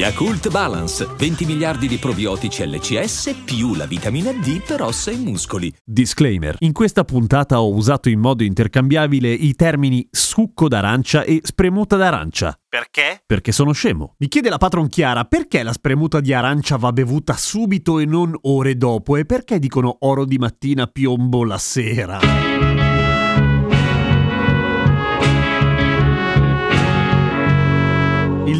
Yakult Balance, 20 miliardi di probiotici LCS più la vitamina D per ossa e muscoli. Disclaimer. In questa puntata ho usato in modo intercambiabile i termini succo d'arancia e spremuta d'arancia. Perché? Perché sono scemo. Mi chiede la patron Chiara perché la spremuta di arancia va bevuta subito e non ore dopo e perché dicono oro di mattina piombo la sera.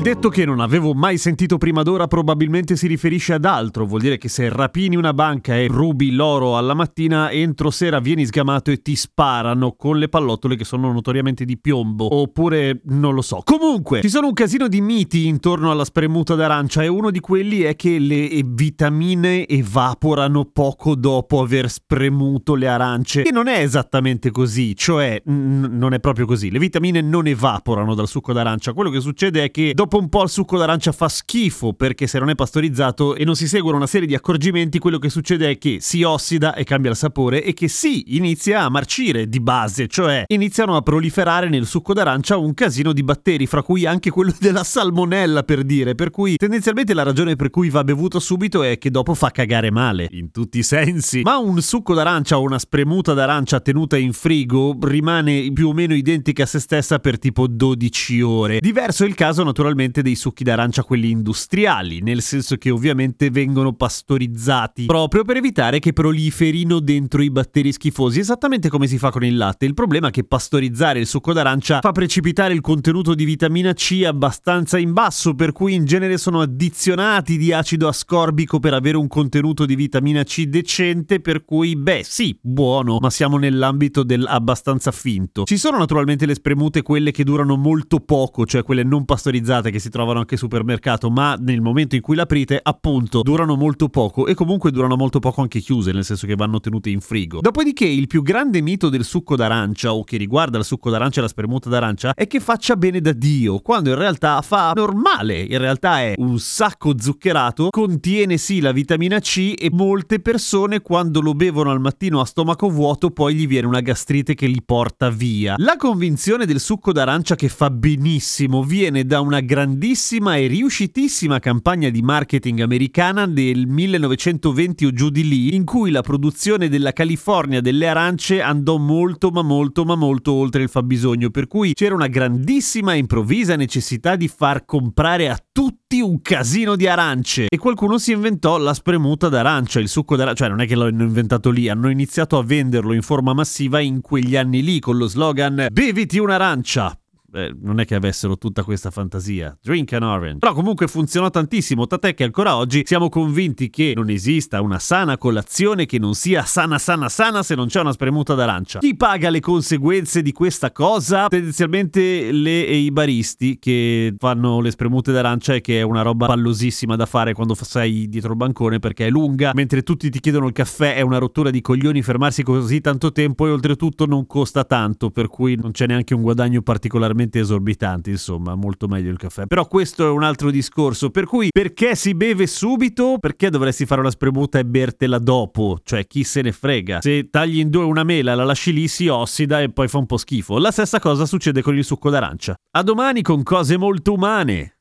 Il detto che non avevo mai sentito prima d'ora probabilmente si riferisce ad altro, vuol dire che se rapini una banca e rubi l'oro alla mattina, entro sera vieni sgamato e ti sparano con le pallottole che sono notoriamente di piombo, oppure non lo so. Comunque, ci sono un casino di miti intorno alla spremuta d'arancia e uno di quelli è che le vitamine evaporano poco dopo aver spremuto le arance, e non è esattamente così, cioè n- non è proprio così. Le vitamine non evaporano dal succo d'arancia, quello che succede è che dopo un po' il succo d'arancia fa schifo perché se non è pastorizzato e non si seguono una serie di accorgimenti, quello che succede è che si ossida e cambia il sapore e che si inizia a marcire di base, cioè iniziano a proliferare nel succo d'arancia un casino di batteri, fra cui anche quello della salmonella per dire, per cui tendenzialmente la ragione per cui va bevuto subito è che dopo fa cagare male, in tutti i sensi. Ma un succo d'arancia o una spremuta d'arancia tenuta in frigo rimane più o meno identica a se stessa per tipo 12 ore. Diverso il caso naturalmente naturalmente dei succhi d'arancia quelli industriali, nel senso che ovviamente vengono pastorizzati proprio per evitare che proliferino dentro i batteri schifosi, esattamente come si fa con il latte. Il problema è che pastorizzare il succo d'arancia fa precipitare il contenuto di vitamina C abbastanza in basso, per cui in genere sono addizionati di acido ascorbico per avere un contenuto di vitamina C decente, per cui beh sì, buono, ma siamo nell'ambito dell'abbastanza finto. Ci sono naturalmente le spremute quelle che durano molto poco, cioè quelle non pastorizzate che si trovano anche al supermercato, ma nel momento in cui l'aprite, appunto, durano molto poco e comunque durano molto poco anche chiuse, nel senso che vanno tenute in frigo. Dopodiché, il più grande mito del succo d'arancia o che riguarda il succo d'arancia e la spremuta d'arancia è che faccia bene da Dio, quando in realtà fa normale. In realtà è un sacco zuccherato, contiene sì la vitamina C e molte persone quando lo bevono al mattino a stomaco vuoto poi gli viene una gastrite che li porta via. La convinzione del succo d'arancia che fa benissimo viene da una grandissima e riuscitissima campagna di marketing americana del 1920 o giù di lì, in cui la produzione della California delle arance andò molto ma molto ma molto oltre il fabbisogno, per cui c'era una grandissima e improvvisa necessità di far comprare a tutti un casino di arance. E qualcuno si inventò la spremuta d'arancia, il succo d'arancia, cioè non è che l'hanno inventato lì, hanno iniziato a venderlo in forma massiva in quegli anni lì con lo slogan beviti un'arancia, eh, non è che avessero tutta questa fantasia. Drink an orange. Però comunque funzionò tantissimo, tant'è che ancora oggi siamo convinti che non esista una sana colazione che non sia sana sana sana se non c'è una spremuta d'arancia. Chi paga le conseguenze di questa cosa? Tendenzialmente le e i baristi che fanno le spremute d'arancia e che è una roba pallosissima da fare quando sei dietro il bancone perché è lunga, mentre tutti ti chiedono il caffè è una rottura di coglioni fermarsi così tanto tempo e oltretutto non costa tanto, per cui non c'è neanche un guadagno particolarmente veramente esorbitanti, insomma, molto meglio il caffè. Però questo è un altro discorso, per cui perché si beve subito? Perché dovresti fare una spremuta e bertela dopo? Cioè, chi se ne frega? Se tagli in due una mela, la lasci lì, si ossida e poi fa un po' schifo. La stessa cosa succede con il succo d'arancia. A domani con cose molto umane.